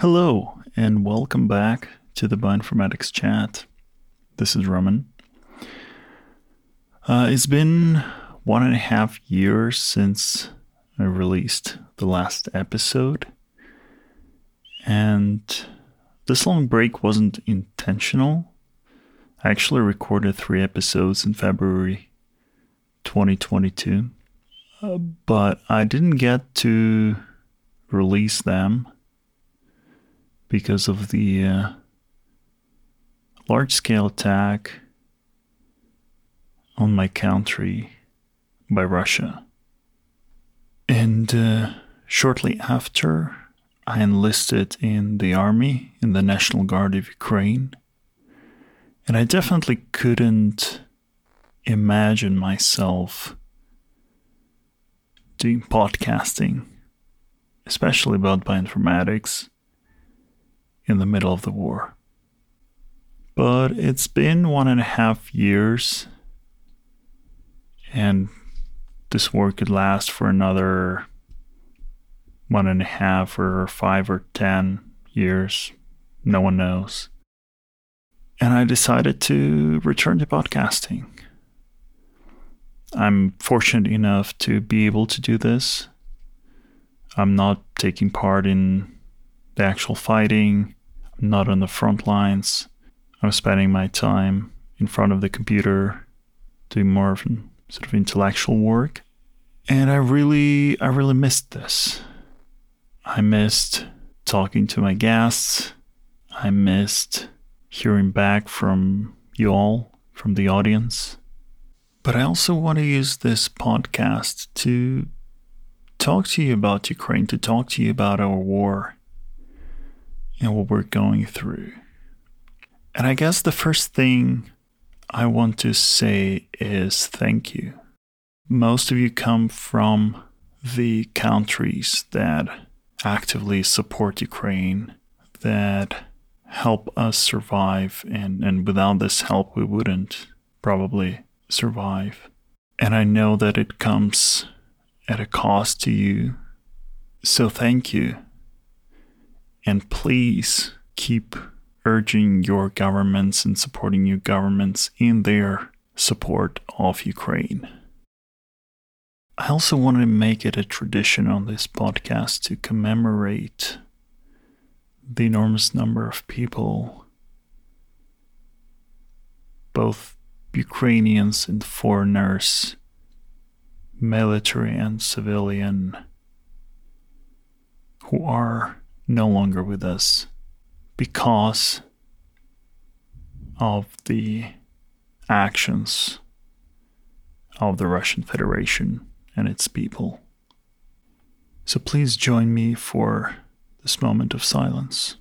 Hello, and welcome back to the Bioinformatics Chat. This is Roman. Uh, it's been one and a half years since I released the last episode, and this long break wasn't intentional. I actually recorded three episodes in February 2022, uh, but I didn't get to release them because of the uh, large scale attack on my country by Russia. And uh, shortly after, I enlisted in the army, in the National Guard of Ukraine. And I definitely couldn't imagine myself doing podcasting, especially about bioinformatics, in the middle of the war. But it's been one and a half years, and this war could last for another one and a half or five or ten years. No one knows and I decided to return to podcasting. I'm fortunate enough to be able to do this. I'm not taking part in the actual fighting, not on the front lines. I'm spending my time in front of the computer doing more of sort of intellectual work. And I really I really missed this. I missed talking to my guests. I missed hearing back from you all, from the audience. But I also want to use this podcast to talk to you about Ukraine, to talk to you about our war and what we're going through. And I guess the first thing I want to say is thank you. Most of you come from the countries that actively support Ukraine, that help us survive and and without this help we wouldn't probably survive and i know that it comes at a cost to you so thank you and please keep urging your governments and supporting your governments in their support of ukraine. I also wanted to make it a tradition on this podcast to commemorate the enormous number of people, both Ukrainians and foreigners, military and civilian, who are no longer with us because of the actions of the Russian Federation and its people. So please join me for this moment of silence.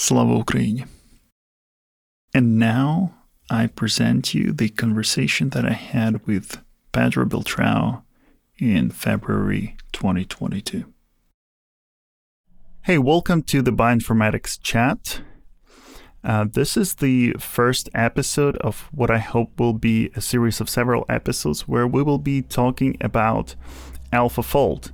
Slava Ukraini. And now I present you the conversation that I had with Pedro Beltrao in February 2022. Hey, welcome to the Bioinformatics Chat. Uh, this is the first episode of what I hope will be a series of several episodes where we will be talking about AlphaFold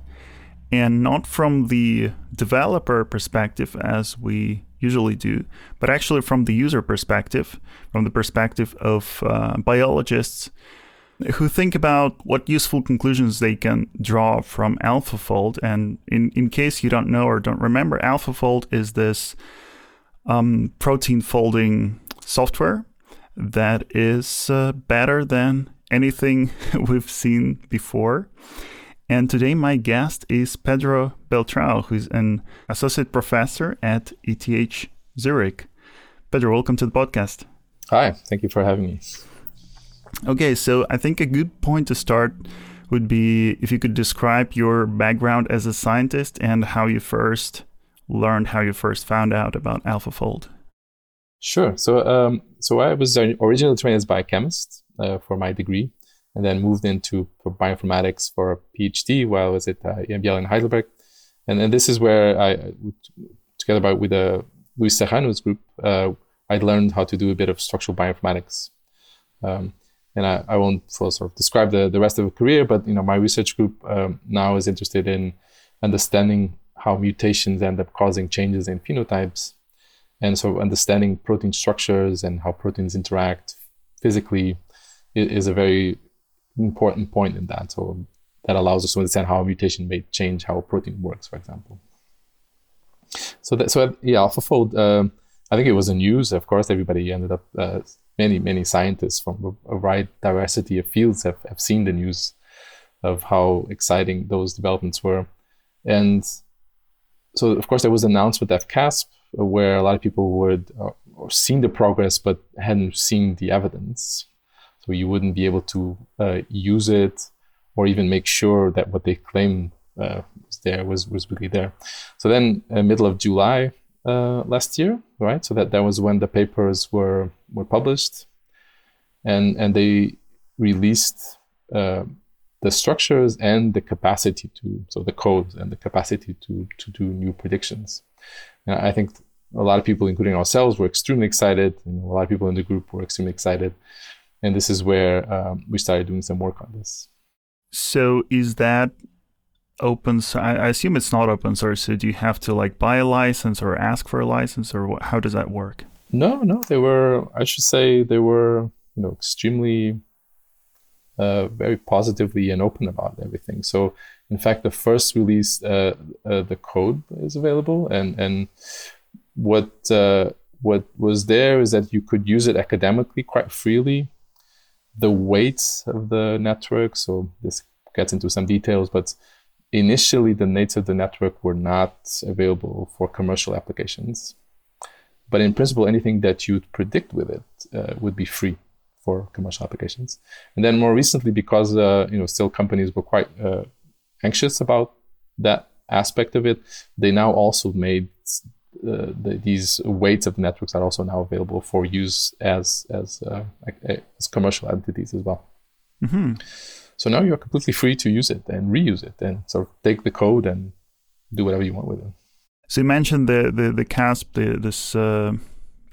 and not from the developer perspective as we usually do, but actually from the user perspective, from the perspective of uh, biologists who think about what useful conclusions they can draw from AlphaFold. And in, in case you don't know or don't remember, AlphaFold is this um, protein folding software that is uh, better than anything we've seen before. And today, my guest is Pedro Beltrao, who's an associate professor at ETH Zurich. Pedro, welcome to the podcast. Hi, thank you for having me. Okay, so I think a good point to start would be if you could describe your background as a scientist and how you first learned how you first found out about AlphaFold. Sure. So, um, so I was originally trained as biochemist uh, for my degree, and then moved into bioinformatics for a PhD while I was at uh, in Heidelberg. And, and this is where I, together with uh, Luis Serrano's group, uh, I learned how to do a bit of structural bioinformatics. Um, and I, I won't sort of describe the, the rest of the career, but you know my research group um, now is interested in understanding how mutations end up causing changes in phenotypes, and so understanding protein structures and how proteins interact physically is, a very important point in that. So that allows us to understand how a mutation may change how a protein works, for example. So that so yeah, AlphaFold. Uh, I think it was in news. Of course, everybody ended up uh, many, many scientists from a wide diversity of fields have, have seen the news of how exciting those developments were. And so, of course, there was an announcement at CASP where a lot of people would uh, or seen the progress but hadn't seen the evidence. So you wouldn't be able to uh, use it or even make sure that what they claimed uh, was there was, was really there. So then, uh, middle of July, uh, last year, right? So that that was when the papers were were published, and and they released uh, the structures and the capacity to so the code and the capacity to to do new predictions. And I think a lot of people, including ourselves, were extremely excited. And a lot of people in the group were extremely excited, and this is where um, we started doing some work on this. So is that open I, I assume it's not open source. So do you have to like buy a license or ask for a license or what, how does that work? No no they were i should say they were you know extremely uh, very positively and open about everything. So in fact the first release uh, uh, the code is available and and what uh, what was there is that you could use it academically quite freely the weights of the network so this gets into some details but initially the weights of the network were not available for commercial applications. But in principle, anything that you'd predict with it uh, would be free for commercial applications. And then more recently, because uh, you know still companies were quite uh, anxious about that aspect of it, they now also made uh, the, these weights of networks are also now available for use as as uh, as commercial entities as well. Mm-hmm. So now you're completely free to use it and reuse it and sort of take the code and do whatever you want with it. So you mentioned the the, the CASP, the, this uh,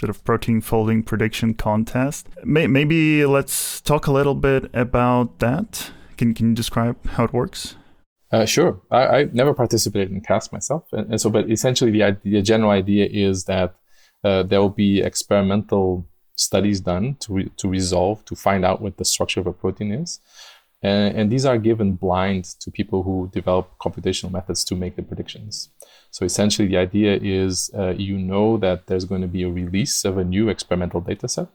sort of protein folding prediction contest. May, maybe let's talk a little bit about that. Can can you describe how it works? Uh, sure. I, I, never participated in CASP myself, and, and, so but essentially the the general idea is that uh, there will be experimental studies done to re- to resolve to find out what the structure of a protein is. And, and, these are given blind to people who develop computational methods to make the predictions. So essentially, the idea is uh, you know that there's going to be a release of a new experimental data set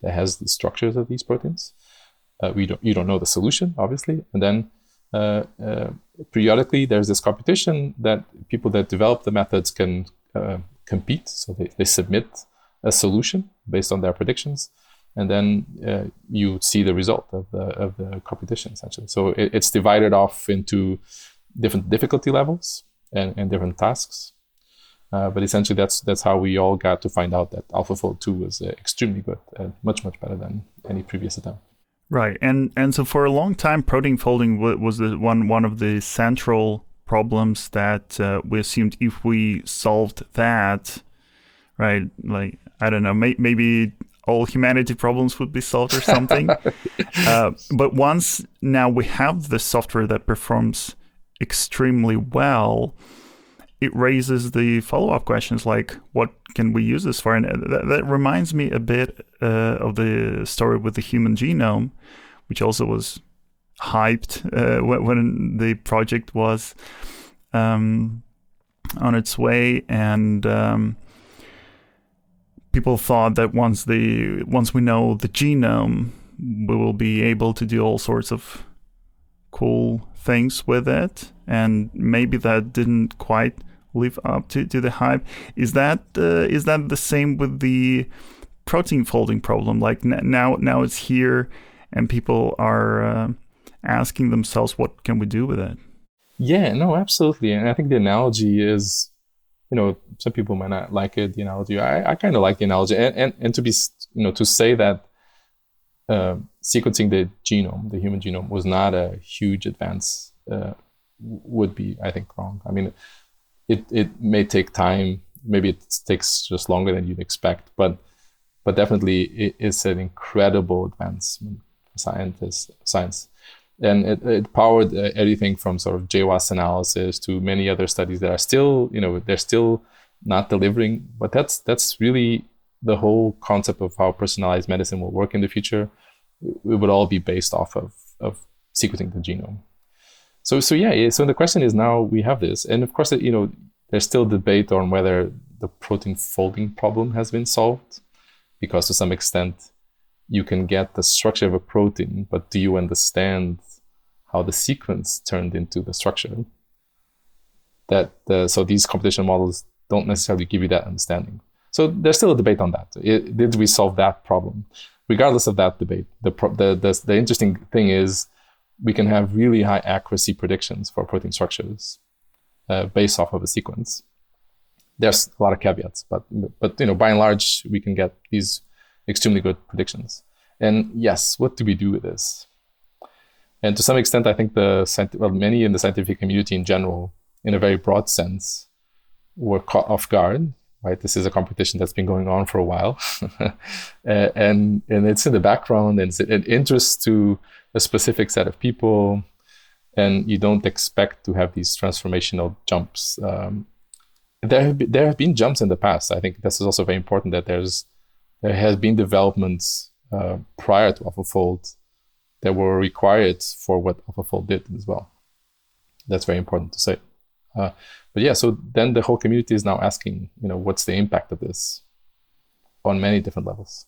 that has the structures of these proteins. Uh, we don't, you don't know the solution, obviously. And then uh, uh periodically, there's this competition that people that develop the methods can uh, compete. So they, they submit a solution based on their predictions and then uh, you see the result of the of the competition essentially. So it, it's divided off into different difficulty levels and, and different tasks. Uh, but essentially, that's that's how we all got to find out that AlphaFold two was uh, extremely good and much much better than any previous attempt. Right, and and so for a long time, protein folding was the one one of the central problems that uh, we assumed if we solved that, right? Like I don't know, may, maybe all humanity problems would be solved or something. uh, but once now we have the software that performs extremely well, it raises the follow up questions like, what can we use this for? And that, that reminds me a bit uh, of the story with the human genome, which also was hyped uh, when the project was um, on its way. And um, people thought that once the once we know the genome, we will be able to do all sorts of cool things with it, and maybe that didn't quite live up to, to the hype. Is that uh, is that the same with the protein folding problem? Like now now it's here, and people are uh, asking themselves, what can we do with it? Yeah, no, absolutely. And I think the analogy is you know, some people might not like it, the analogy. I, I kind of like the analogy. And, and, and to be, you know, to say that uh, sequencing the genome, the human genome, was not a huge advance uh, would be, I think, wrong. I mean, it, it may take time. Maybe it takes just longer than you'd expect, but but definitely it is an incredible advancement for scientists, science and it, it powered uh, everything from sort of GWAS analysis to many other studies that are still, you know, they're still not delivering. But that's that's really the whole concept of how personalized medicine will work in the future. It would all be based off of of sequencing the genome. So so yeah, so the question is now we have this, and of course, you know, there's still debate on whether the protein folding problem has been solved, because to some extent you can get the structure of a protein, but do you understand how the sequence turned into the structure? That the, so these computational models don't necessarily give you that understanding. So there's still a debate on that. It, did we solve that problem? Regardless of that debate, the, the, the, the interesting thing is we can have really high accuracy predictions for protein structures uh, based off of a sequence. There's a lot of caveats, but but you know by and large we can get these extremely good predictions. And yes, what do we do with this? And to some extent, I think the well, many in the scientific community in general, in a very broad sense, were caught off guard. Right, this is a competition that's been going on for a while, and and it's in the background, and it interests to a specific set of people, and you don't expect to have these transformational jumps. Um, there have been, there have been jumps in the past. I think this is also very important that there's there has been developments uh, prior to AlphaFold that were required for what AlphaFold did as well. That's very important to say. Uh, but yeah, so then the whole community is now asking, you know, what's the impact of this on many different levels.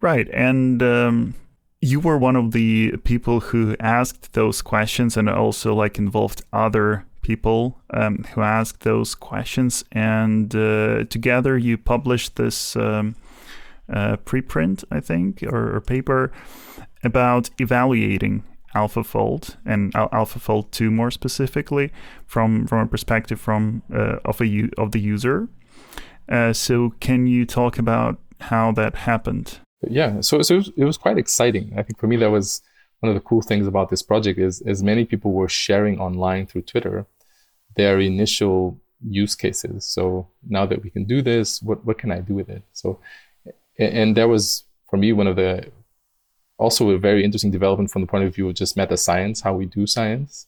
Right, and um, you were one of the people who asked those questions, and also like involved other people um, who asked those questions, and uh, together you published this. Um, uh, preprint, I think, or, or, paper about evaluating AlphaFold and Al- AlphaFold 2 more specifically from from a perspective from uh, of a u- of the user. Uh, so, can you talk about how that happened? Yeah, so, so it, was, it was quite exciting. I think for me that was one of the cool things about this project is as many people were sharing online through Twitter their initial use cases. So now that we can do this, what what can I do with it? So and that was for me one of the also a very interesting development from the point of view of just meta science, how we do science.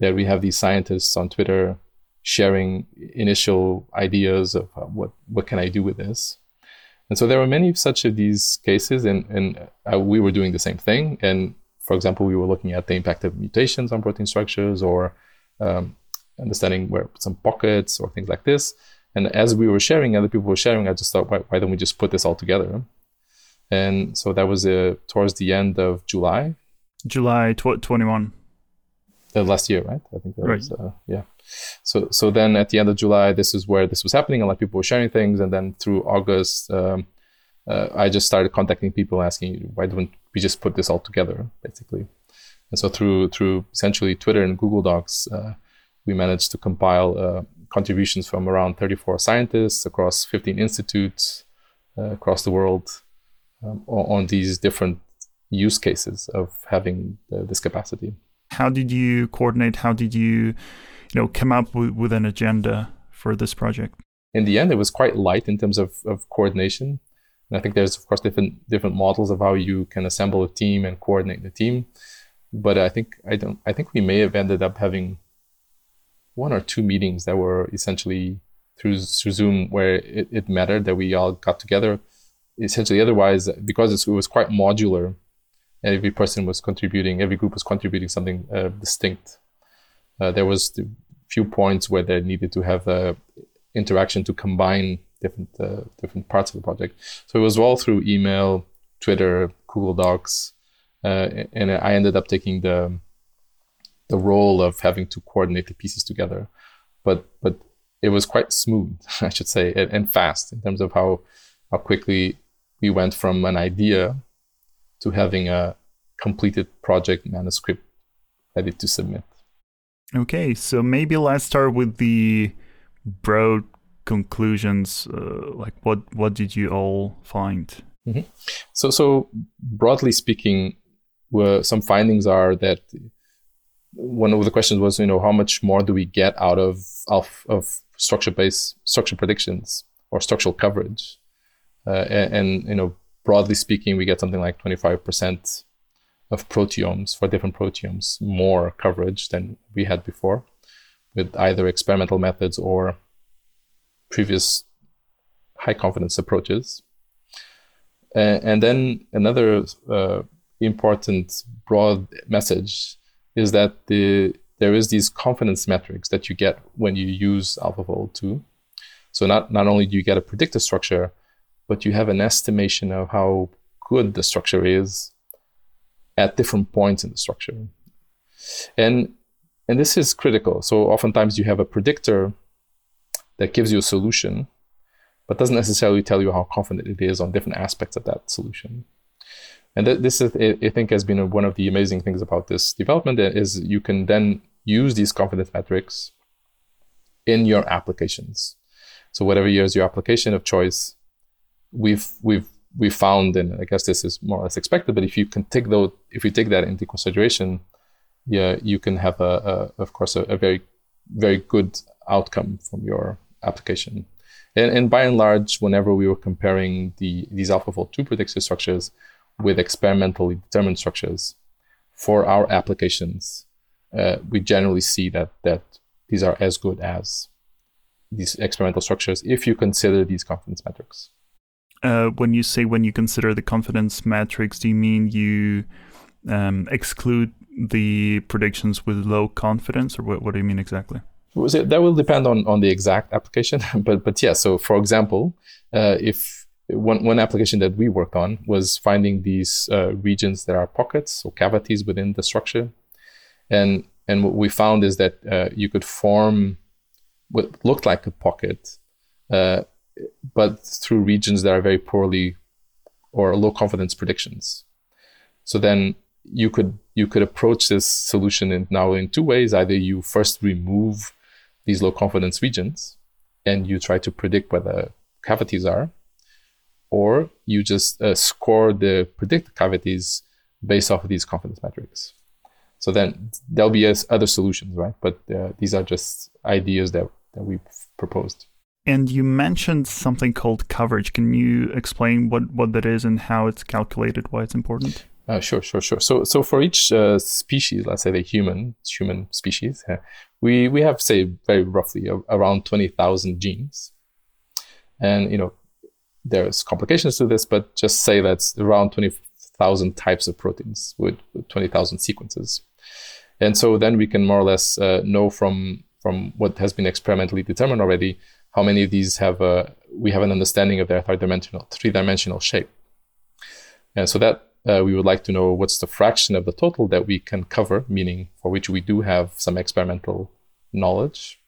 That we have these scientists on Twitter sharing initial ideas of uh, what what can I do with this. And so there were many such of these cases, and and uh, we were doing the same thing. And for example, we were looking at the impact of mutations on protein structures, or um, understanding where some pockets or things like this. And as we were sharing, other people were sharing, I just thought, why, why don't we just put this all together? And so that was uh, towards the end of July. July tw- 21. Uh, last year, right? I think that right. was, uh, yeah. So, so then at the end of July, this is where this was happening. A lot of people were sharing things. And then through August, um, uh, I just started contacting people asking, why don't we just put this all together, basically? And so through, through essentially Twitter and Google Docs, uh, we managed to compile uh, contributions from around 34 scientists across 15 institutes uh, across the world um, on these different use cases of having this capacity. How did you coordinate? How did you, you know, come up with, with an agenda for this project? In the end, it was quite light in terms of, of coordination. And I think there's of course different different models of how you can assemble a team and coordinate the team. But I think I don't I think we may have ended up having one or two meetings that were essentially through, through Zoom where it, it mattered that we all got together. Essentially, otherwise, because it was quite modular, every person was contributing, every group was contributing something uh, distinct. Uh, there was a few points where they needed to have uh, interaction to combine different uh, different parts of the project. So it was all through email, Twitter, Google Docs, uh, and I ended up taking the the role of having to coordinate the pieces together. But but it was quite smooth, I should say, and, and fast in terms of how how quickly we went from an idea to having a completed project manuscript ready to submit. Okay, so maybe let's start with the broad conclusions? Uh, like what what did you all find? Mm-hmm. So so broadly speaking, were some findings are that one of the questions was you know how much more do we get out of of, of structure based structure predictions or structural coverage, and, and you know broadly speaking, we get something like twenty five percent of proteomes for different proteomes more coverage than we had before with either experimental methods or previous high confidence approaches. Uh, and then another uh, important broad message is that the there is these confidence metrics that you get when you use AlphaFold 2. So not, not only do you get a predictive structure, but you have an estimation of how good the structure is at different points in the structure. And and this is critical. So oftentimes you have a predictor that gives you a solution, but doesn't necessarily tell you how confident it is on different aspects of that solution. And th- this, is, I think, has been one of the amazing things about this development uh, is you can then use these confidence metrics in your applications. So whatever is your application of choice, we've we've we found, and I guess this is more or less expected. But if you can take those, if you take that into consideration, yeah, you can have a, a of course, a, a, very, very good outcome from your application. And, and by and large, whenever we were comparing the these AlphaFold 2 predictive structures with experimentally determined structures for our applications, uh, we generally see that that these are as good as these experimental structures if you consider these confidence metrics. Uh, when you say when you consider the confidence metrics, do you mean you um, exclude the predictions with low confidence, or what, what do you mean exactly? That will depend on, on the exact application, but but yeah. So for example, uh, if one one application that we worked on was finding these uh, regions that are pockets or cavities within the structure, and and what we found is that uh, you could form what looked like a pocket, uh, but through regions that are very poorly or low confidence predictions. So then you could you could approach this solution in now in two ways. Either you first remove these low confidence regions and you try to predict where the cavities are, or you just uh, score the predicted cavities based off of these confidence metrics. So then there'll be other solutions, right? But uh, these are just ideas that, that we've proposed. And you mentioned something called coverage. Can you explain what, what that is and how it's calculated, why it's important? Uh, sure, sure, sure. So, so for each uh, species, let's say the human human species, we we have say very roughly around twenty thousand genes, and you know there's complications to this, but just say that's around twenty thousand types of proteins with, with twenty thousand sequences, and so then we can more or less uh, know from from what has been experimentally determined already how many of these have a we have an understanding of their three dimensional three dimensional shape, and so that uh, we would like to know what's the fraction of the total that we can cover, meaning for which we do have some experimental knowledge,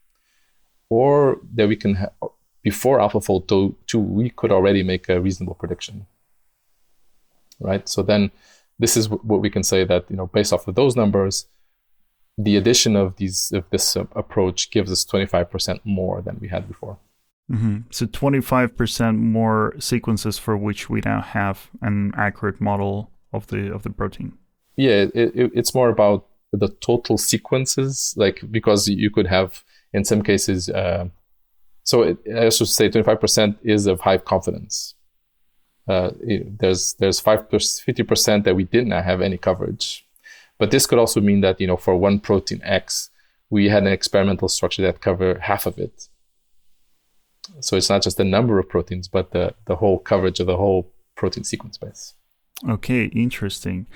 or that we can, ha- before AlphaFold 2, we could already make a reasonable prediction. Right? So then this is w- what we can say that, you know, based off of those numbers, the addition of these of this uh, approach gives us 25% more than we had before. Mm-hmm. So 25% more sequences for which we now have an accurate model of the of the protein. Yeah, it, it, it's more about the total sequences, like because you could have in some cases. Uh, so it, I should say 25% is of high confidence. Uh, there's there's five fifty percent that we did not have any coverage, but this could also mean that you know for one protein X, we had an experimental structure that covered half of it so it's not just the number of proteins, but the, the whole coverage of the whole protein sequence space. Okay, interesting.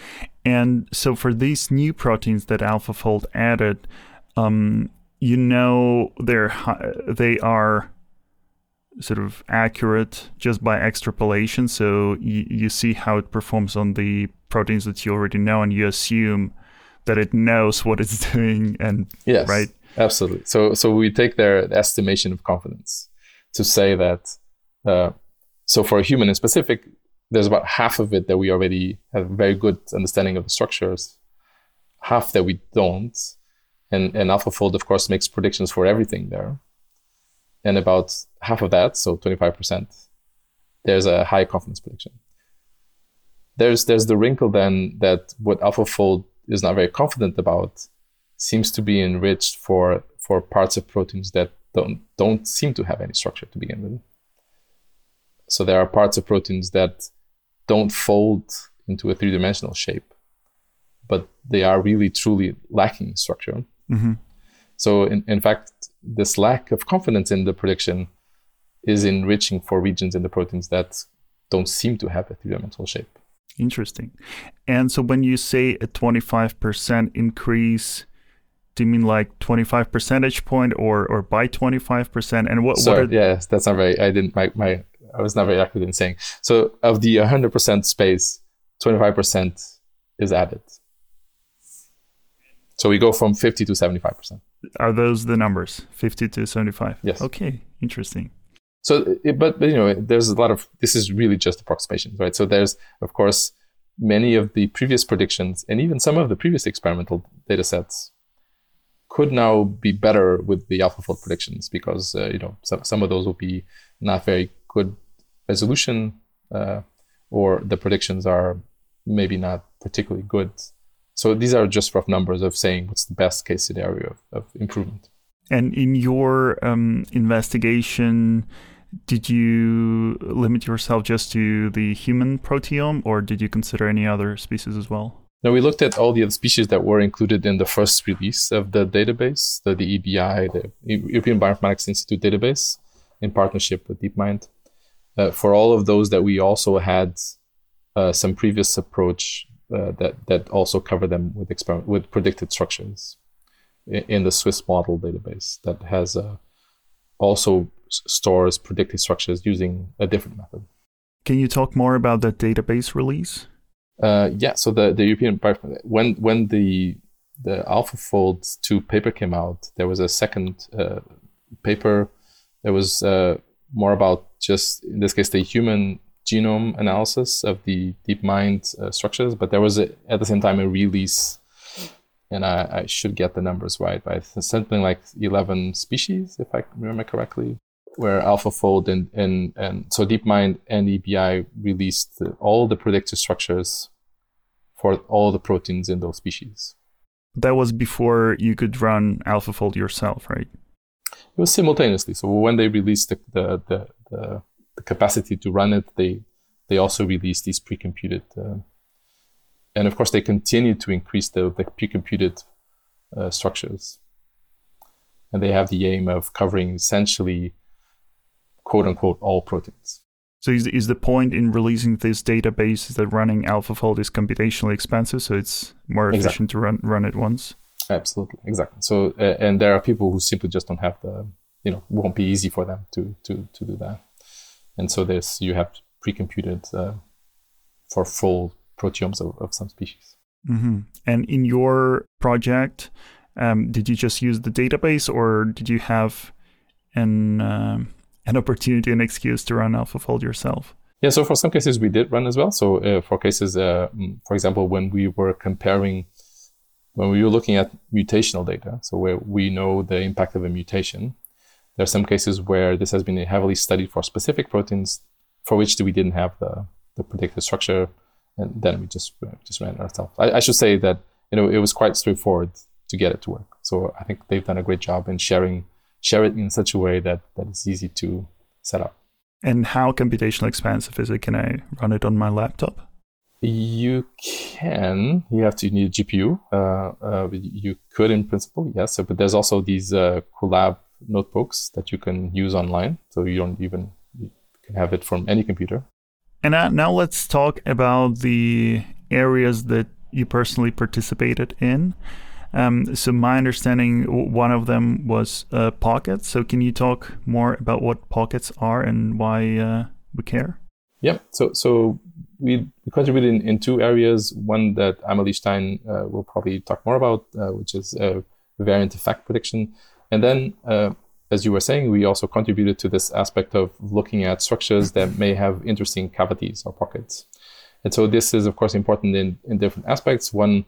And so for these new proteins that AlphaFold added, um, you know they're they are sort of accurate just by extrapolation. So you, you see how it performs on the proteins that you already know, and you assume that it knows what it's doing. And yes, right, absolutely. So so we take their estimation of confidence to say that uh, so for a human in specific there's about half of it that we already have a very good understanding of the structures half that we don't and and alphafold of course makes predictions for everything there and about half of that, so 25%, there's a high confidence prediction. There's there's the wrinkle then that what AlphaFold is not very confident about seems to be enriched for for parts of proteins that don't don't seem to have any structure to begin with. So there are parts of proteins that don't fold into a three-dimensional shape, but they are really truly lacking structure. Mm-hmm. So in, in fact, this lack of confidence in the prediction is enriching for regions in the proteins that don't seem to have a three-dimensional shape. Interesting. And so when you say a 25% increase, do you mean like 25 percentage point or or by 25%? And what, Sorry, what are... yeah, that's not very, I didn't, my, my, I was not very accurate in saying. So of the 100% space, 25% is added. So we go from 50 to 75%. Are those the numbers? 50 to 75? Yes. Okay, interesting. So, but, but you know, there's a lot of this is really just approximations, right? So there's of course many of the previous predictions and even some of the previous experimental data sets could now be better with the AlphaFold predictions because uh, you know some some of those will be not very good resolution uh, or the predictions are maybe not particularly good. So these are just rough numbers of saying what's the best case scenario of, of improvement. And in your um, investigation, did you limit yourself just to the human proteome, or did you consider any other species as well? Now we looked at all the other species that were included in the first release of the database, the, the EBI, the European Bioinformatics Institute database, in partnership with DeepMind. Uh, for all of those that we also had uh, some previous approach uh, that that also cover them with experiment with predicted structures in the SWISS-MODEL database that has uh, also stores predicted structures using a different method. Can you talk more about the database release? Uh, yeah, so the, the European when when the the AlphaFold two paper came out, there was a second uh, paper that was uh, more about just in this case the human genome analysis of the DeepMind uh, structures, but there was a, at the same time a release and I, I, should get the numbers right, but something like 11 species, if I remember correctly, where AlphaFold and, and, and so DeepMind and EBI released all the predictor structures for all the proteins in those species. That was before you could run AlphaFold yourself, right? It was simultaneously. So when they released the, the, the, the, the capacity to run it, they, they also released these pre-computed uh, and of course they continue to increase the, the pre-computed uh, structures and they have the aim of covering essentially quote unquote all proteins so is, is the point in releasing this database that running AlphaFold is computationally expensive, so it's more efficient exactly. to run run it once? Absolutely, exactly. So uh, and there are people who simply just don't have the, you know, won't be easy for them to to to do that, and so there's you have pre-computed uh, for full proteomes of, of some species. Mm-hmm. And in your project, um, did you just use the database, or did you have an um, an opportunity, an excuse to run AlphaFold yourself? Yeah, so for some cases we did run as well. So uh, for cases, uh, mm, for example, when we were comparing, when we were looking at mutational data, so where we know the impact of a mutation, there are some cases where this has been heavily studied for specific proteins for which we didn't have the, the predicted structure and then we just uh, just ran ourselves. I, I, should say that you know it was quite straightforward to get it to work. So I think they've done a great job in sharing share it in such a way that that it's easy to set up. And how computationally expensive is it? Can I run it on my laptop? You can. You have to need a GPU. Uh, uh, you could, in principle, yes. but there's also these uh, Colab notebooks that you can use online, so you don't even you can have it from any computer. And now let's talk about the areas that you personally participated in. Um, so my understanding, one of them was uh, pockets. So can you talk more about what pockets are and why uh, we care? Yeah. So so we, contributed in, in two areas. One that Amelie Stein uh, will probably talk more about, uh, which is variant effect prediction, and then uh, as you were saying, we also contributed to this aspect of looking at structures that may have interesting cavities or pockets. And so this is, of course, important in, in different aspects. One,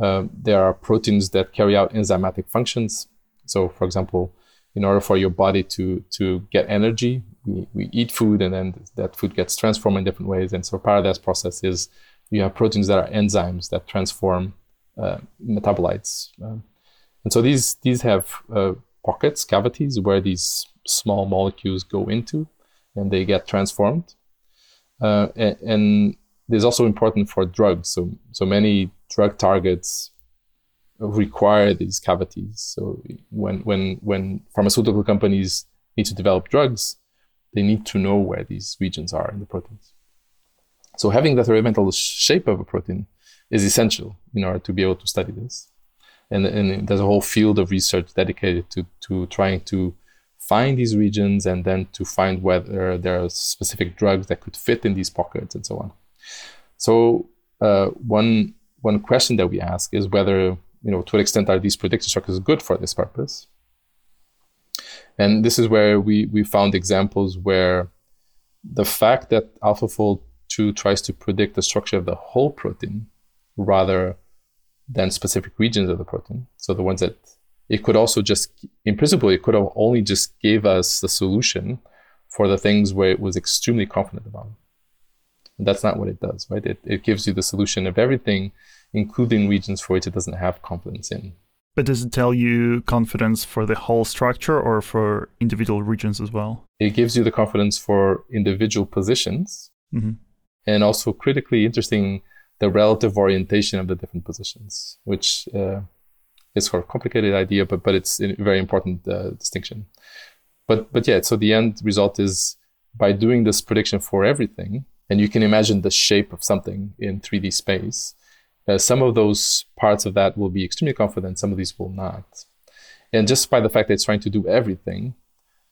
uh, there are proteins that carry out enzymatic functions. So, for example, in order for your body to to get energy, we, we eat food and then that food gets transformed in different ways. And so part of that process is you have proteins that are enzymes that transform uh, metabolites. Um, and so these these have uh, pockets, cavities where these small molecules go into and they get transformed. Uh, and, and is also important for drugs. So, so many drug targets require these cavities. So when, when, when pharmaceutical companies need to develop drugs, they need to know where these regions are in the proteins. So having the three-dimensional shape of a protein is essential in order to be able to study this. And, and there's a whole field of research dedicated to, to trying to find these regions and then to find whether there are specific drugs that could fit in these pockets and so on. So uh, one one question that we ask is whether you know to what extent are these predictive structures good for this purpose. And this is where we we found examples where the fact that AlphaFold 2 tries to predict the structure of the whole protein rather than specific regions of the protein. So the ones that it could also just, in principle, it could have only just gave us the solution for the things where it was extremely confident about. That's not what it does, right? It, it gives you the solution of everything, including regions for which it doesn't have confidence in. But does it tell you confidence for the whole structure or for individual regions as well? It gives you the confidence for individual positions mm-hmm. and also critically interesting the relative orientation of the different positions, which uh, it's sort of complicated idea, but but it's a very important uh, distinction. But but yeah, so the end result is by doing this prediction for everything, and you can imagine the shape of something in 3D space. Uh, some of those parts of that will be extremely confident, some of these will not. And just by the fact that it's trying to do everything,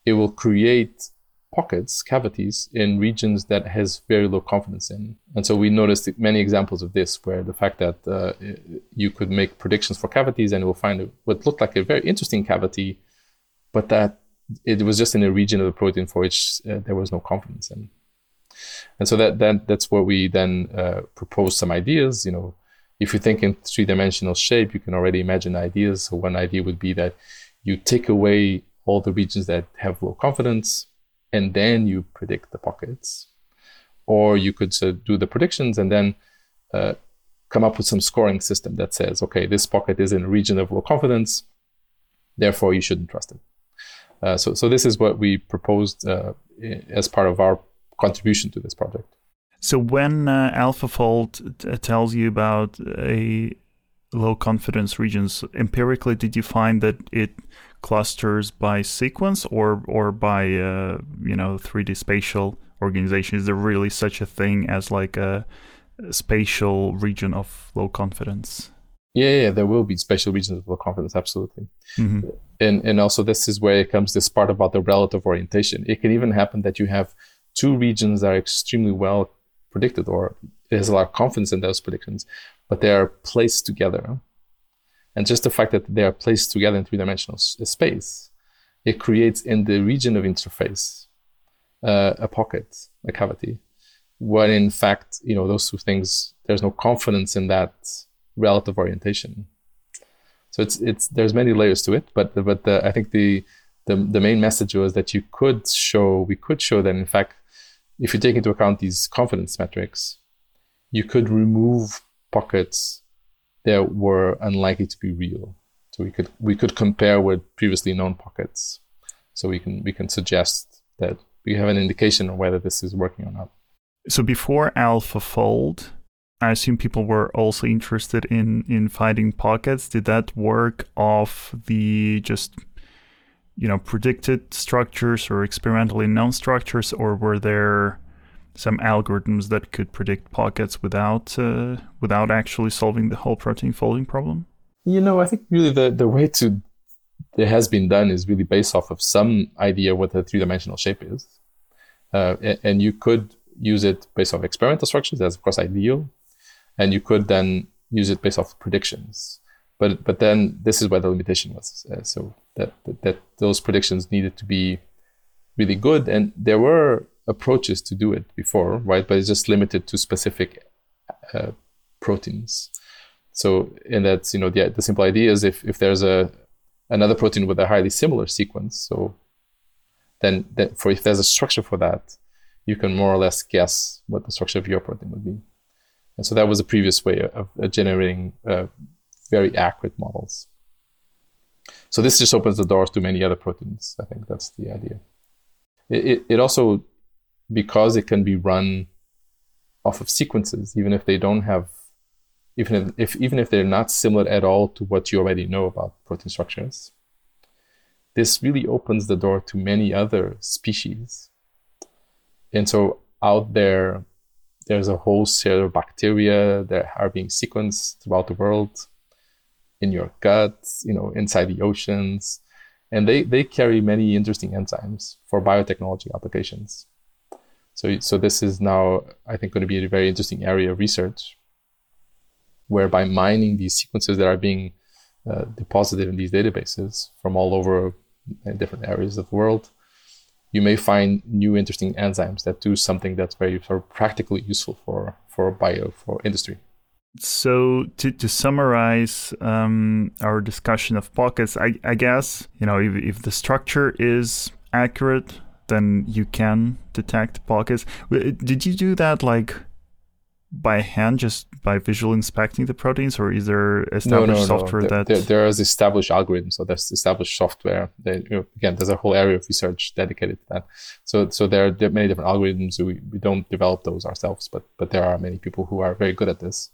it will create pockets, cavities in regions that has very low confidence in. And so we noticed many examples of this, where the fact that uh, you could make predictions for cavities and it will find what looked like a very interesting cavity, but that it was just in a region of the protein for which uh, there was no confidence in. And so that, that that's where we then uh, proposed some ideas. You know, if you think in three dimensional shape, you can already imagine ideas. So one idea would be that you take away all the regions that have low confidence and then you predict the pockets. Or you could uh, do the predictions and then uh, come up with some scoring system that says, okay, this pocket is in a region of low confidence, therefore you shouldn't trust it. Uh, so, so this is what we proposed uh, as part of our contribution to this project. So when uh, AlphaFold t- tells you about a low confidence regions, empirically, did you find that it clusters by sequence or or by uh, you know 3D spatial organization? Is there really such a thing as like a, a spatial region of low confidence? Yeah, yeah, there will be spatial regions of low confidence, absolutely. Mm-hmm. And and also this is where it comes this part about the relative orientation. It can even happen that you have two regions that are extremely well predicted, or there's a lot of confidence in those predictions, but they are placed together and just the fact that they are placed together in three-dimensional space, it creates in the region of interface uh, a pocket, a cavity, when in fact, you know, those two things, there's no confidence in that relative orientation. So it's it's there's many layers to it, but but the, I think the, the the main message was that you could show we could show that in fact, if you take into account these confidence metrics, you could remove pockets that were unlikely to be real. So we could we could compare with previously known pockets. So we can we can suggest that we have an indication of whether this is working or not. So before AlphaFold, I assume people were also interested in in finding pockets. Did that work off the just you know predicted structures or experimentally known structures, or were there some algorithms that could predict pockets without uh, without actually solving the whole protein folding problem? You know, I think really the, the way to it has been done is really based off of some idea what the three dimensional shape is, uh, and, and, you could use it based off experimental structures. That's of course ideal, and you could then use it based off predictions. But but then this is where the limitation was. Uh, so that, that that those predictions needed to be really good, and there were approaches to do it before, right? But it's just limited to specific uh, proteins. So, and that's you know the the simple idea is if if there's a another protein with a highly similar sequence. So then, then for if there's a structure for that, you can more or less guess what the structure of your protein would be. And so that was a previous way of, of generating uh, very accurate models. So this just opens the doors to many other proteins. I think that's the idea. It, it, it also, because it can be run off of sequences, even if they don't have, even if, if even if they're not similar at all to what you already know about protein structures, this really opens the door to many other species. And so out there, there's a whole set of bacteria that are being sequenced throughout the world in your guts, you know, inside the oceans. And they, they carry many interesting enzymes for biotechnology applications. So, so this is now, I think, going to be a very interesting area of research, where by mining these sequences that are being uh, deposited in these databases from all over different areas of the world, you may find new interesting enzymes that do something that's very sort of practically useful for for bio for industry. So to, to summarize um, our discussion of pockets, I, I guess you know if, if the structure is accurate, then you can detect pockets. Did you do that like by hand, just by visual inspecting the proteins, or is there established no, no, software no. that there, there is established algorithms? So there's established software. That, you know, again, there's a whole area of research dedicated to that. So so there are many different algorithms. We, we don't develop those ourselves, but but there are many people who are very good at this,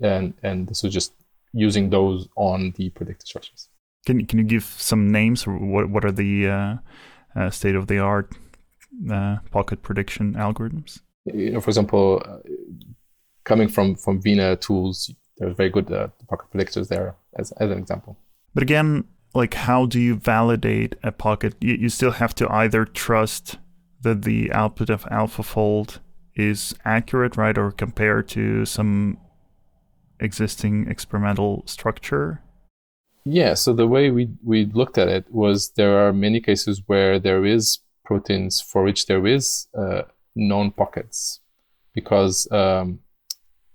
and and this is just using those on the predicted structures. Can can you give some names? What what are the uh, uh, state of the art uh, pocket prediction algorithms? You know, for example coming from from Vina tools, there's very good uh, pocket predictors there as, as an example. But again, like how do you validate a pocket? You, you still have to either trust that the output of AlphaFold is accurate, right, or compare to some existing experimental structure. Yeah. So the way we we looked at it was there are many cases where there is proteins for which there is uh, known pockets because um,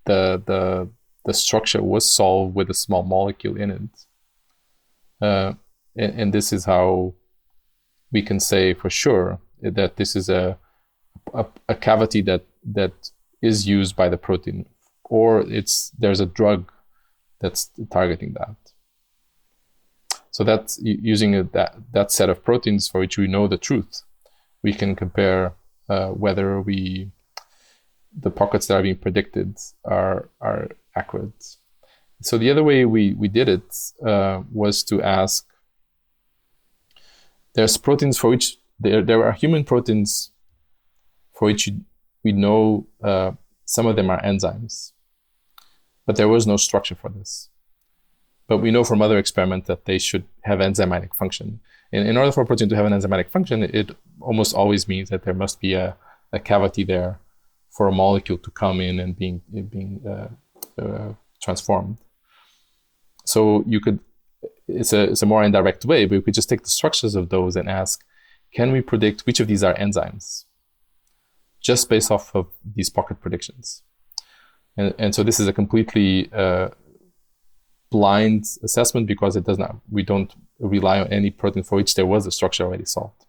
the the the structure was solved with a small molecule in it. Uh, and, and, this is how we can say for sure that this is a, a, a cavity that that is used by the protein, or it's there's a drug that's targeting that. So that's using a, that that set of proteins for which we know the truth. We can compare uh, whether we the pockets that are being predicted are are accurate. So the other way we we did it uh, was to ask. There's proteins for which there there are human proteins for which we know uh, some of them are enzymes, but there was no structure for this. But we know from other experiments that they should have enzymatic function. In, in order for a protein to have an enzymatic function, it almost always means that there must be a, a cavity there for a molecule to come in and being being uh, uh, transformed. So you could it's a it's a more indirect way, but we could just take the structures of those and ask, can we predict which of these are enzymes? Just based off of these pocket predictions. And, and so this is a completely uh, blind assessment because it does not we don't rely on any protein for which there was a structure already solved.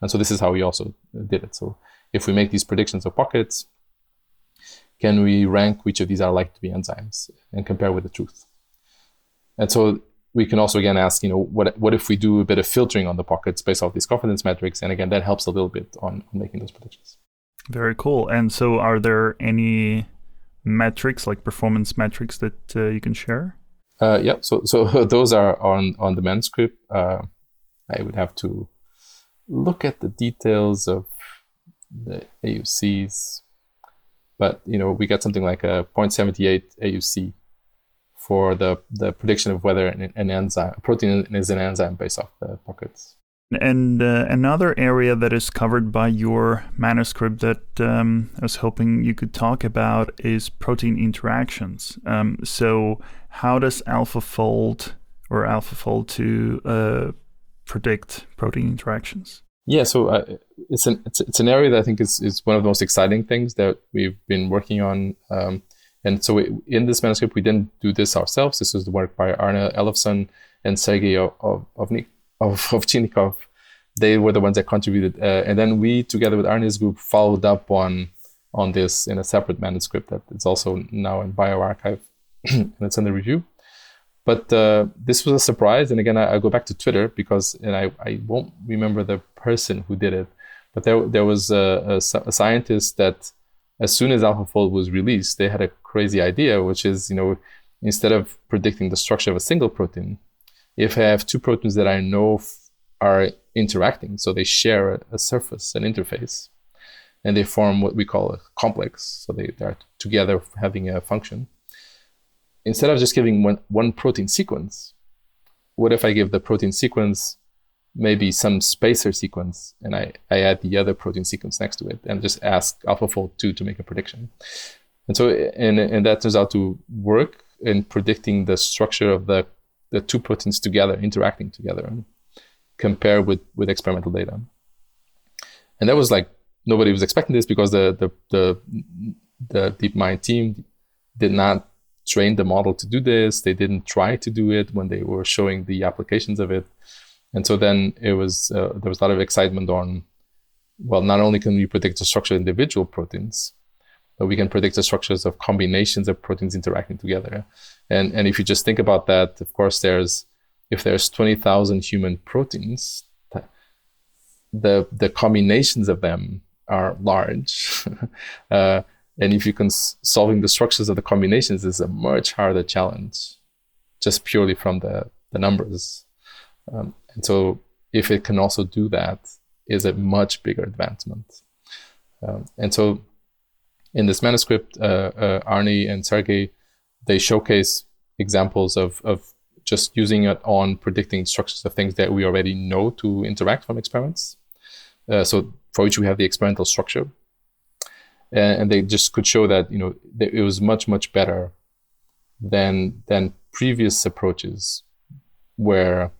And so this is how we also did it. So if we make these predictions of pockets, can we rank which of these are likely to be enzymes and compare with the truth? And so we can also again ask, you know, what what if we do a bit of filtering on the pockets based off these confidence metrics? And again, that helps a little bit on, on making those predictions. Very cool. And so, are there any metrics like performance metrics that uh, you can share? Uh, yeah. So so those are on on the manuscript. Uh, I would have to look at the details of the AUCs but you know we got something like a 0.78 AUC for the the prediction of whether an, an enzyme a protein is an enzyme based off the pockets. And uh, another area that is covered by your manuscript that um, I was hoping you could talk about is protein interactions. Um, so, how does AlphaFold or AlphaFold 2 uh, predict protein interactions? Yeah, so uh, it's an it's, it's an area that I think is, is one of the most exciting things that we've been working on. Um, and so we, in this manuscript, we didn't do this ourselves. This was the work by Arne Elofsson and Sergey of, of, Ovchinnikov, they were the ones that contributed. Uh, and then we, together with Arne's group, followed up on on this in a separate manuscript that it's also now in bioRxiv and it's under review. But uh, this was a surprise. And again, I, I, go back to Twitter because, and I, I won't remember the person who did it, but there, there was a, a, a scientist that as soon as AlphaFold was released, they had a crazy idea, which is, you know, instead of predicting the structure of a single protein, if I have two proteins that I know are interacting, so they share a, a, surface, an interface, and they form what we call a complex, so they, they're together having a function. Instead of just giving one, one protein sequence, what if I give the protein sequence maybe some spacer sequence and I, I add the other protein sequence next to it and just ask AlphaFold 2 to make a prediction. And so, and, and that turns out to work in predicting the structure of the, the two proteins together, interacting together, and compare with, with experimental data. And that was like, nobody was expecting this because the, the, the, the DeepMind team did not train the model to do this. They didn't try to do it when they were showing the applications of it. And so then it was uh, there was a lot of excitement on, well, not only can we predict the structure of individual proteins, but we can predict the structures of combinations of proteins interacting together. And and if you just think about that, of course, there's if there's twenty thousand human proteins, the the combinations of them are large. uh, and if you can solving the structures of the combinations is a much harder challenge, just purely from the the numbers. Um, and so if it can also do that, is a much bigger advancement. Um, and so in this manuscript, uh, uh, Arne and Sergey, they showcase examples of, of just using it on predicting structures of things that we already know to interact from experiments. Uh, so for which we have the experimental structure. And, they just could show that, you know, that it was much, much better than, than previous approaches where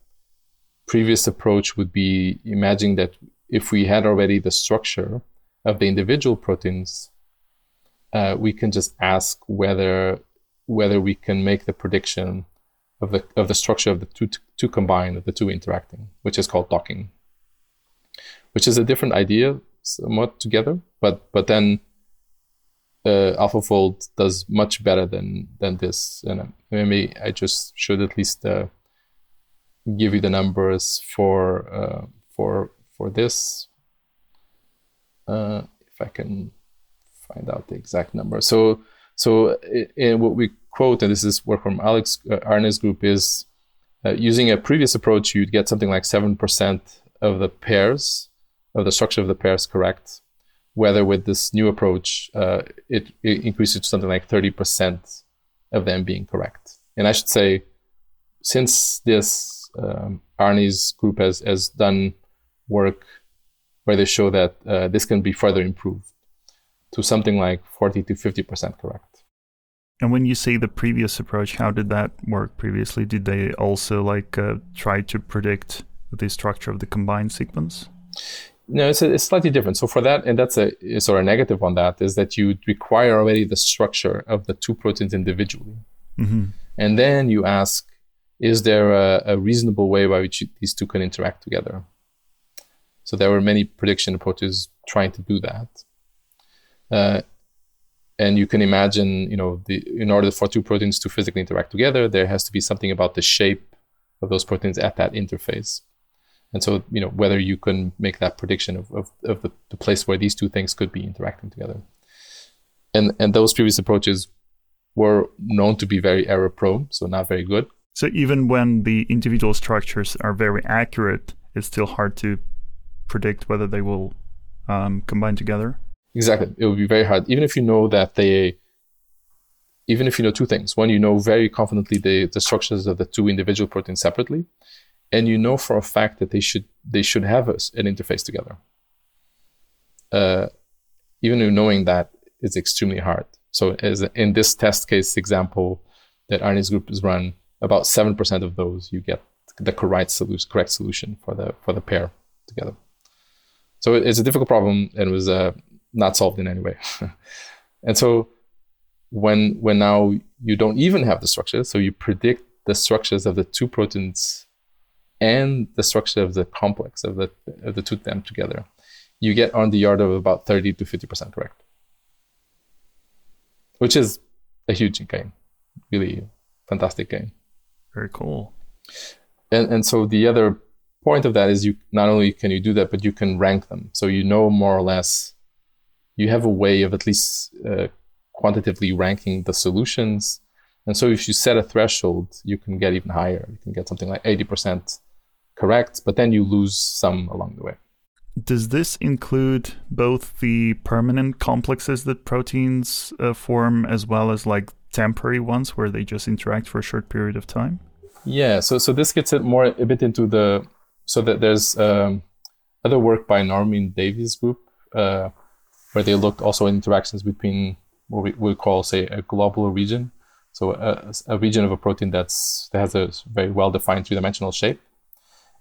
previous approach would be imagining that if we had already the structure of the individual proteins, uh, we can just ask whether whether we can make the prediction of the of the structure of the two two combined of the two interacting, which is called docking, which is a different idea somewhat together, but but then uh, AlphaFold does much better than than this, and uh, maybe I just should at least uh, give you the numbers for uh, for for this. Uh, if I can find out the exact number. So so in what we quote, and this is work from Alex uh, Arne's group, is uh, using a previous approach, you'd get something like seven percent of the pairs of the structure of the pairs correct. Whether with this new approach, uh, it, it increases to something like thirty percent of them being correct. And I should say, since this um, Arne's group has, has done work where they show that uh, this can be further improved to something like 40 to 50% correct. And when you say the previous approach, how did that work previously? Did they also like uh, try to predict the structure of the combined sequence? No, it's, a, it's slightly different. So for that, and that's a sort of negative on that, is that you require already the structure of the two proteins individually. Mm-hmm. And then you ask is there a, a reasonable way by which these two can interact together? So there were many prediction approaches trying to do that. Uh, and you can imagine, you know, the, in order for two proteins to physically interact together, there has to be something about the shape of those proteins at that interface. And so, you know, whether you can make that prediction of, of, of the, the place where these two things could be interacting together. And, and those previous approaches were known to be very error prone, so not very good. So even when the individual structures are very accurate, it's still hard to predict whether they will um, combine together. Exactly, it would be very hard. Even if you know that they, even if you know two things: one, you know very confidently the the structures of the two individual proteins separately, and you know for a fact that they should they should have a, an interface together. Uh, even knowing that is extremely hard. So, as in this test case example that Arne's group has run, about 7% of those you get the correct solution, correct solution for the for the pair together. So it's a difficult problem and was uh, not solved in any way. and so when when now you don't even have the structure, so you predict the structures of the two proteins and the structure of the complex of the of the two of them together, you get on the order of about 30 to 50% correct. Which is a huge gain. Really fantastic gain. Very cool. And and so the other point of that is you not only can you do that, but you can rank them. So you know more or less you have a way of at least uh, quantitatively ranking the solutions. And so if you set a threshold, you can get even higher. You can get something like 80% correct, but then you lose some along the way. Does this include both the permanent complexes that proteins uh, form as well as like temporary ones where they just interact for a short period of time? Yeah, so so this gets it more a bit into the so that there's um, other work by Norman Davey's group uh, where they looked also at interactions between what we would call say a global region, so a, a region of a protein that's that has a very well defined three dimensional shape,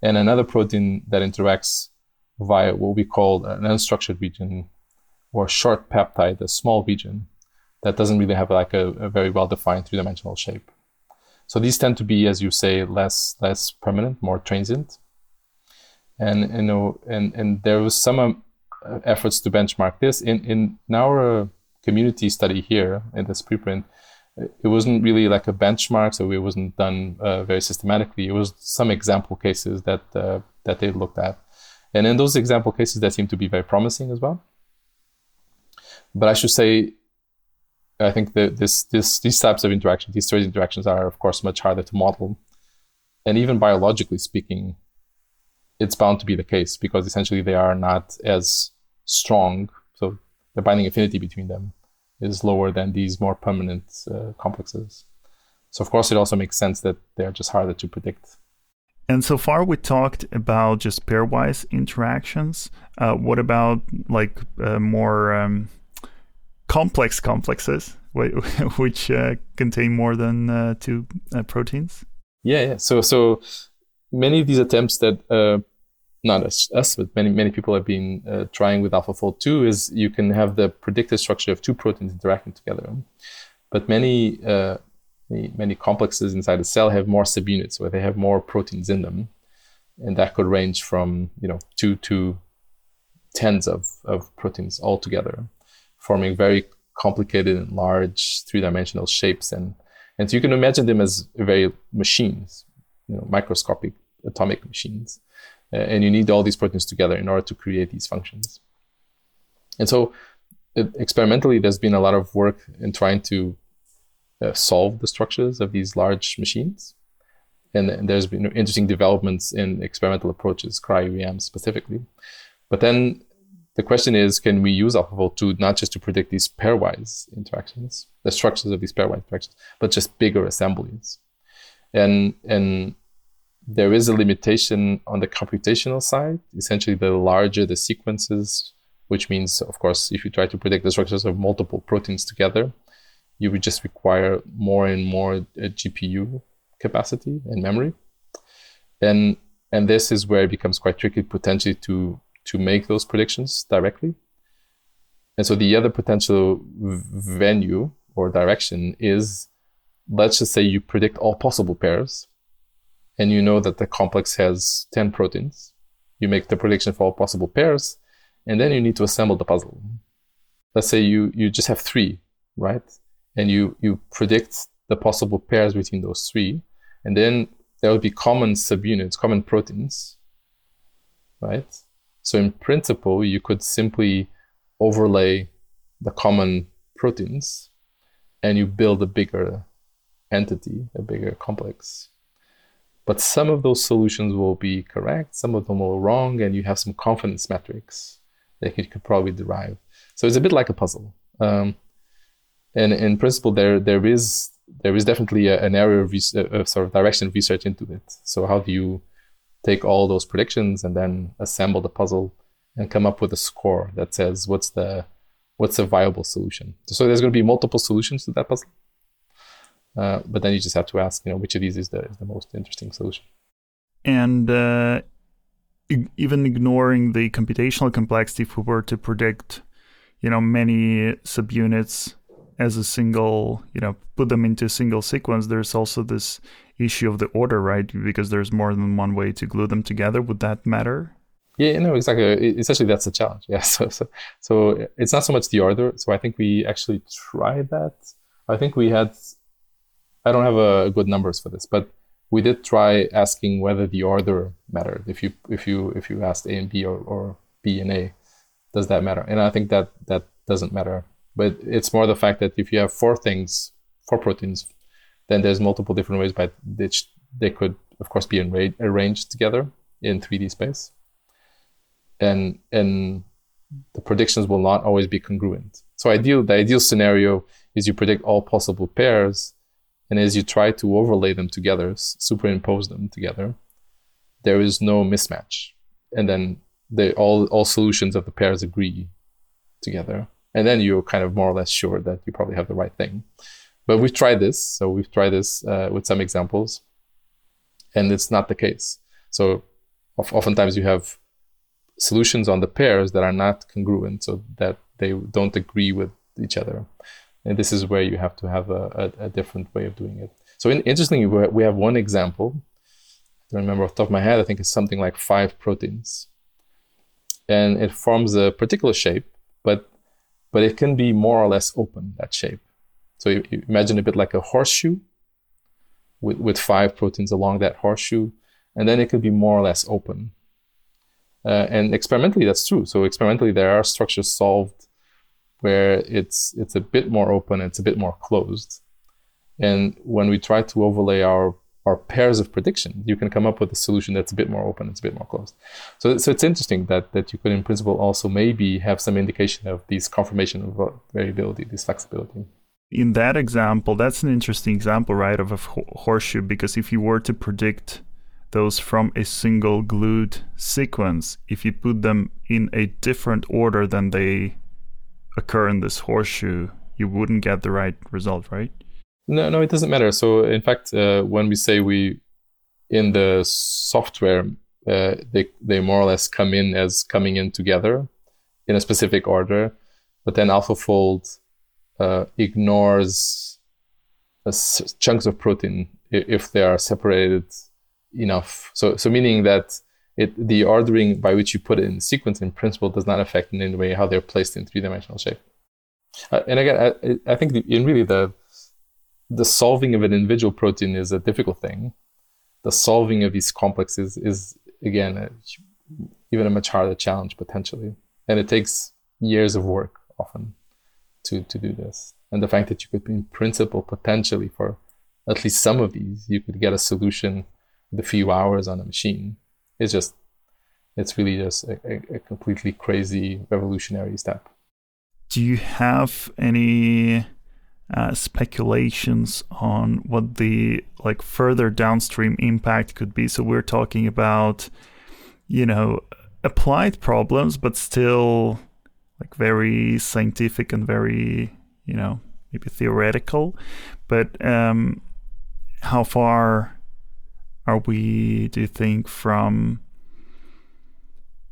and another protein that interacts via what we call an unstructured region or short peptide, a small region that doesn't really have like a, a very well defined three dimensional shape. So these tend to be, as you say, less less permanent, more transient. And you know, and and there was some efforts to benchmark this in in our uh, community study here in this preprint. It wasn't really like a benchmark, so it wasn't done uh, very systematically. It was some example cases that uh, that they looked at, and in those example cases, that seemed to be very promising as well. But I should say, I think that this, this, these types of interactions, these trade interactions are, of course, much harder to model. And even biologically speaking, it's bound to be the case because essentially they are not as strong. So the binding affinity between them is lower than these more permanent uh, complexes. So, of course, it also makes sense that they're just harder to predict. And so far, we talked about just pairwise interactions. Uh, what about like uh, more um, complex complexes, which uh, contain more than uh, two uh, proteins? Yeah, yeah. So, so many of these attempts that uh, not us, us, but many many people have been uh, trying with AlphaFold two is you can have the predicted structure of two proteins interacting together, but many uh, many, many complexes inside a cell have more subunits where they have more proteins in them. And that could range from, you know, two to tens of, of proteins all together, forming very complicated and large three-dimensional shapes. And, and so you can imagine them as very machines, you know, microscopic atomic machines. Uh, and you need all these proteins together in order to create these functions. And so it, experimentally, there's been a lot of work in trying to uh, solve the structures of these large machines. And, and there's been interesting developments in experimental approaches, cryo-EM specifically. But then the question is, can we use AlphaFold to not just to predict these pairwise interactions, the structures of these pairwise interactions, but just bigger assemblies? And and there is a limitation on the computational side. Essentially, the larger the sequences, which means, of course, if you try to predict the structures of multiple proteins together, you would just require more and more uh, GPU capacity and memory. And and this is where it becomes quite tricky potentially to to make those predictions directly. And so the other potential venue or direction is let's just say you predict all possible pairs and you know that the complex has 10 proteins. You make the prediction for all possible pairs and then you need to assemble the puzzle. Let's say you you just have 3, right? and you you predict the possible pairs between those three, and then there will be common subunits, common proteins, right? So in principle, you could simply overlay the common proteins, and you build a bigger entity, a bigger complex. But some of those solutions will be correct, some of them will be wrong, and you have some confidence metrics that you could probably derive. So it's a bit like a puzzle. Um, and in principle, there there is there is definitely a, an area of, res- of sort of direction of research into it. So how do you take all those predictions and then assemble the puzzle and come up with a score that says what's the what's a viable solution? So there's going to be multiple solutions to that puzzle, uh, but then you just have to ask, you know, which of these is the is the most interesting solution. And uh, even ignoring the computational complexity, if we were to predict, you know, many subunits as a single, you know, put them into a single sequence, there's also this issue of the order, right? Because there's more than one way to glue them together. Would that matter? Yeah, no, exactly. Essentially, that's the challenge. Yeah, so, so so it's not so much the order. So I think we actually tried that. I think we had. I don't have a good numbers for this, but we did try asking whether the order mattered. If you if you if you asked A and B or, or B and A, does that matter? And I think that that doesn't matter. But it's more the fact that if you have four things, four proteins, then there's multiple different ways by which they could, of course, be arranged together in 3D space. And and the predictions will not always be congruent. So ideal the ideal scenario is you predict all possible pairs and as you try to overlay them together, superimpose them together, there is no mismatch. And then they, all, all solutions of the pairs agree together. And then you're kind of more or less sure that you probably have the right thing. But we've tried this. So we've tried this uh, with some examples. And it's not the case. So oftentimes you have solutions on the pairs that are not congruent, so that they don't agree with each other and this is where you have to have a, a, a different way of doing it. So in, interestingly, we have one example. I don't remember off the top of my head. I think it's something like five proteins, and it forms a particular shape, but but it can be more or less open that shape. So you, you imagine a bit like a horseshoe with with five proteins along that horseshoe, and then it could be more or less open. Uh, and experimentally, that's true. So experimentally, there are structures solved where it's it's a bit more open, it's a bit more closed. And when we try to overlay our our pairs of prediction, you can come up with a solution that's a bit more open, it's a bit more closed. So, so it's interesting that that you could, in principle, also maybe have some indication of these confirmation of variability, this flexibility. In that example, that's an interesting example, right, of a horseshoe, because if you were to predict those from a single glued sequence, if you put them in a different order than they occur in this horseshoe, you wouldn't get the right result, right? No, no, it doesn't matter. So, in fact, uh, when we say we in the software, uh, they they more or less come in as coming in together in a specific order, but then AlphaFold uh, ignores chunks of protein if they are separated enough. So, so meaning that it, the ordering by which you put it in sequence in principle does not affect in any way how they're placed in three-dimensional shape. Uh, and again, I, I think the, in really the the solving of an individual protein is a difficult thing. The solving of these complexes is again a, even a much harder challenge potentially, and it takes years of work often to to do this. And the fact that you could, in principle, potentially for at least some of these, you could get a solution with a few hours on a machine it's just it's really just a, a, completely crazy revolutionary step. Do you have any uh, speculations on what the like further downstream impact could be? So we're talking about, you know, applied problems, but still like very scientific and very, you know, maybe theoretical. But um, how far are we, do you think, from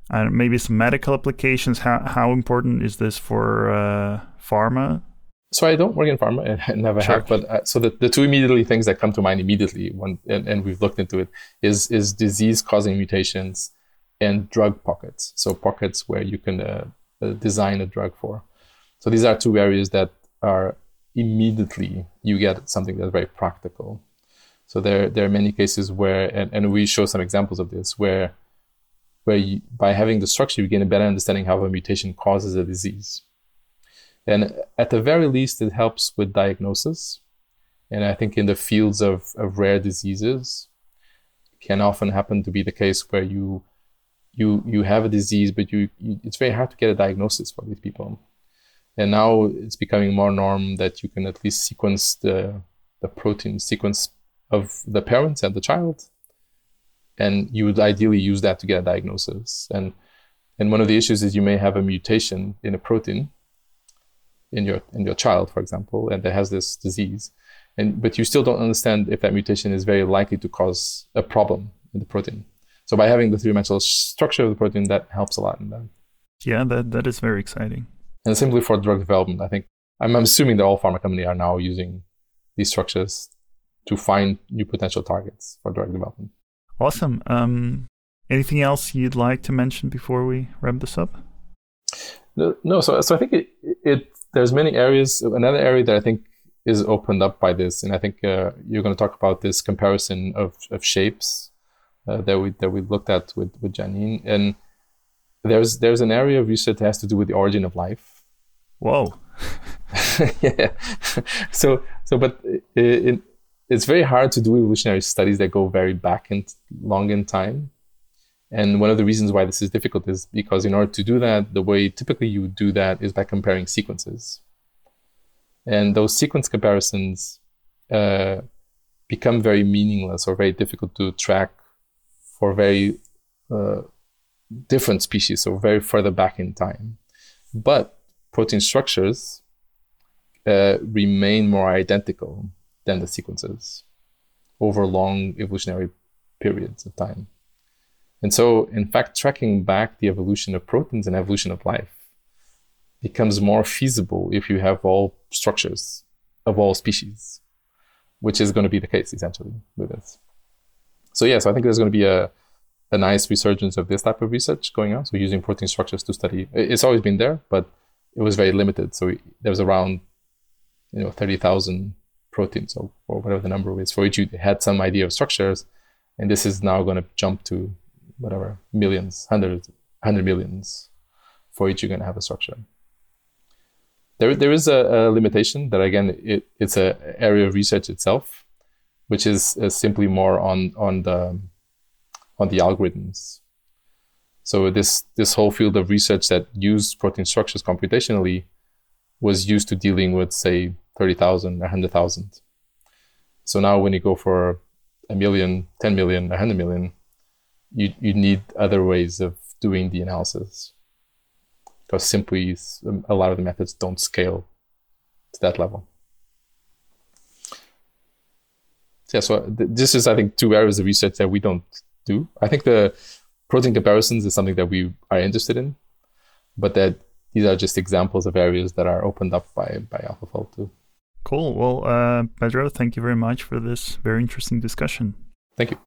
uh, maybe some medical applications? How, how important is this for uh, pharma? So I don't work in pharma, I never sure. have. But uh, so the, the two immediately things that come to mind immediately, when and, and we've looked into it, is is disease-causing mutations and drug pockets. So pockets where you can uh, uh, design a drug for. So these are two areas that are immediately you get something that's very practical. So there, there are many cases where, and, and we show some examples of this, where, where you, by having the structure, you gain a better understanding how a mutation causes a disease. And at the very least, it helps with diagnosis. And I think in the fields of, of rare diseases, can often happen to be the case where you you you have a disease, but you, you, it's very hard to get a diagnosis for these people. And now it's becoming more norm that you can at least sequence the the protein sequence of the parents and the child. And you would ideally use that to get a diagnosis. And and one of the issues is you may have a mutation in a protein in your in your child for example and that has this disease. And but you still don't understand if that mutation is very likely to cause a problem in the protein. So by having the three-dimensional structure of the protein that helps a lot in that. Yeah that that is very exciting. And simply for drug development i think I'm, I'm assuming that all pharma companies are now using these structures to find new potential targets for drug development. Awesome. Um, anything else you'd like to mention before we wrap this up? No, no so so I think it, it there's many areas. Another area that I think is opened up by this, and I think uh, you're going to talk about this comparison of, of shapes uh, that we that we looked at with with Janani, and there's there's an area of research that has to do with the origin of life. Whoa. yeah. so so, but it, it, it's very hard to do evolutionary studies that go very back and long in time. And one of the reasons why this is difficult is because in order to do that, the way typically you do that is by comparing sequences. And those sequence comparisons uh, become very meaningless or very difficult to track for very uh, different species, so very further back in time. But protein structures uh, remain more identical than the sequences over long evolutionary periods of time. And so, in fact, tracking back the evolution of proteins and evolution of life becomes more feasible if you have all structures of all species, which is going to be the case essentially with this. So, yeah, so I think there's going to be a, a nice resurgence of this type of research going on. So, using protein structures to study, it's always been there, but it was very limited. So, there was around, you know, 30,000 proteins or, or whatever the number is for each. You had some idea of structures and this is now going to jump to whatever millions hundreds hundred millions for each you're going to have a structure. There, there is a, a limitation that again it, it's an area of research itself which is uh, simply more on on the on the algorithms. So this this whole field of research that used protein structures computationally was used to dealing with say 30,000, 100,000. So now when you go for a million, 10 million, 100 million, you, you need other ways of doing the analysis because simply um, a lot of the methods don't scale to that level. Yeah, so this is, I think, two areas of research that we don't do. I think the protein comparisons is something that we are interested in, but that these are just examples of areas that are opened up by, by AlphaFold too. Cool. Well, uh, Pedro, thank you very much for this very interesting discussion. Thank you.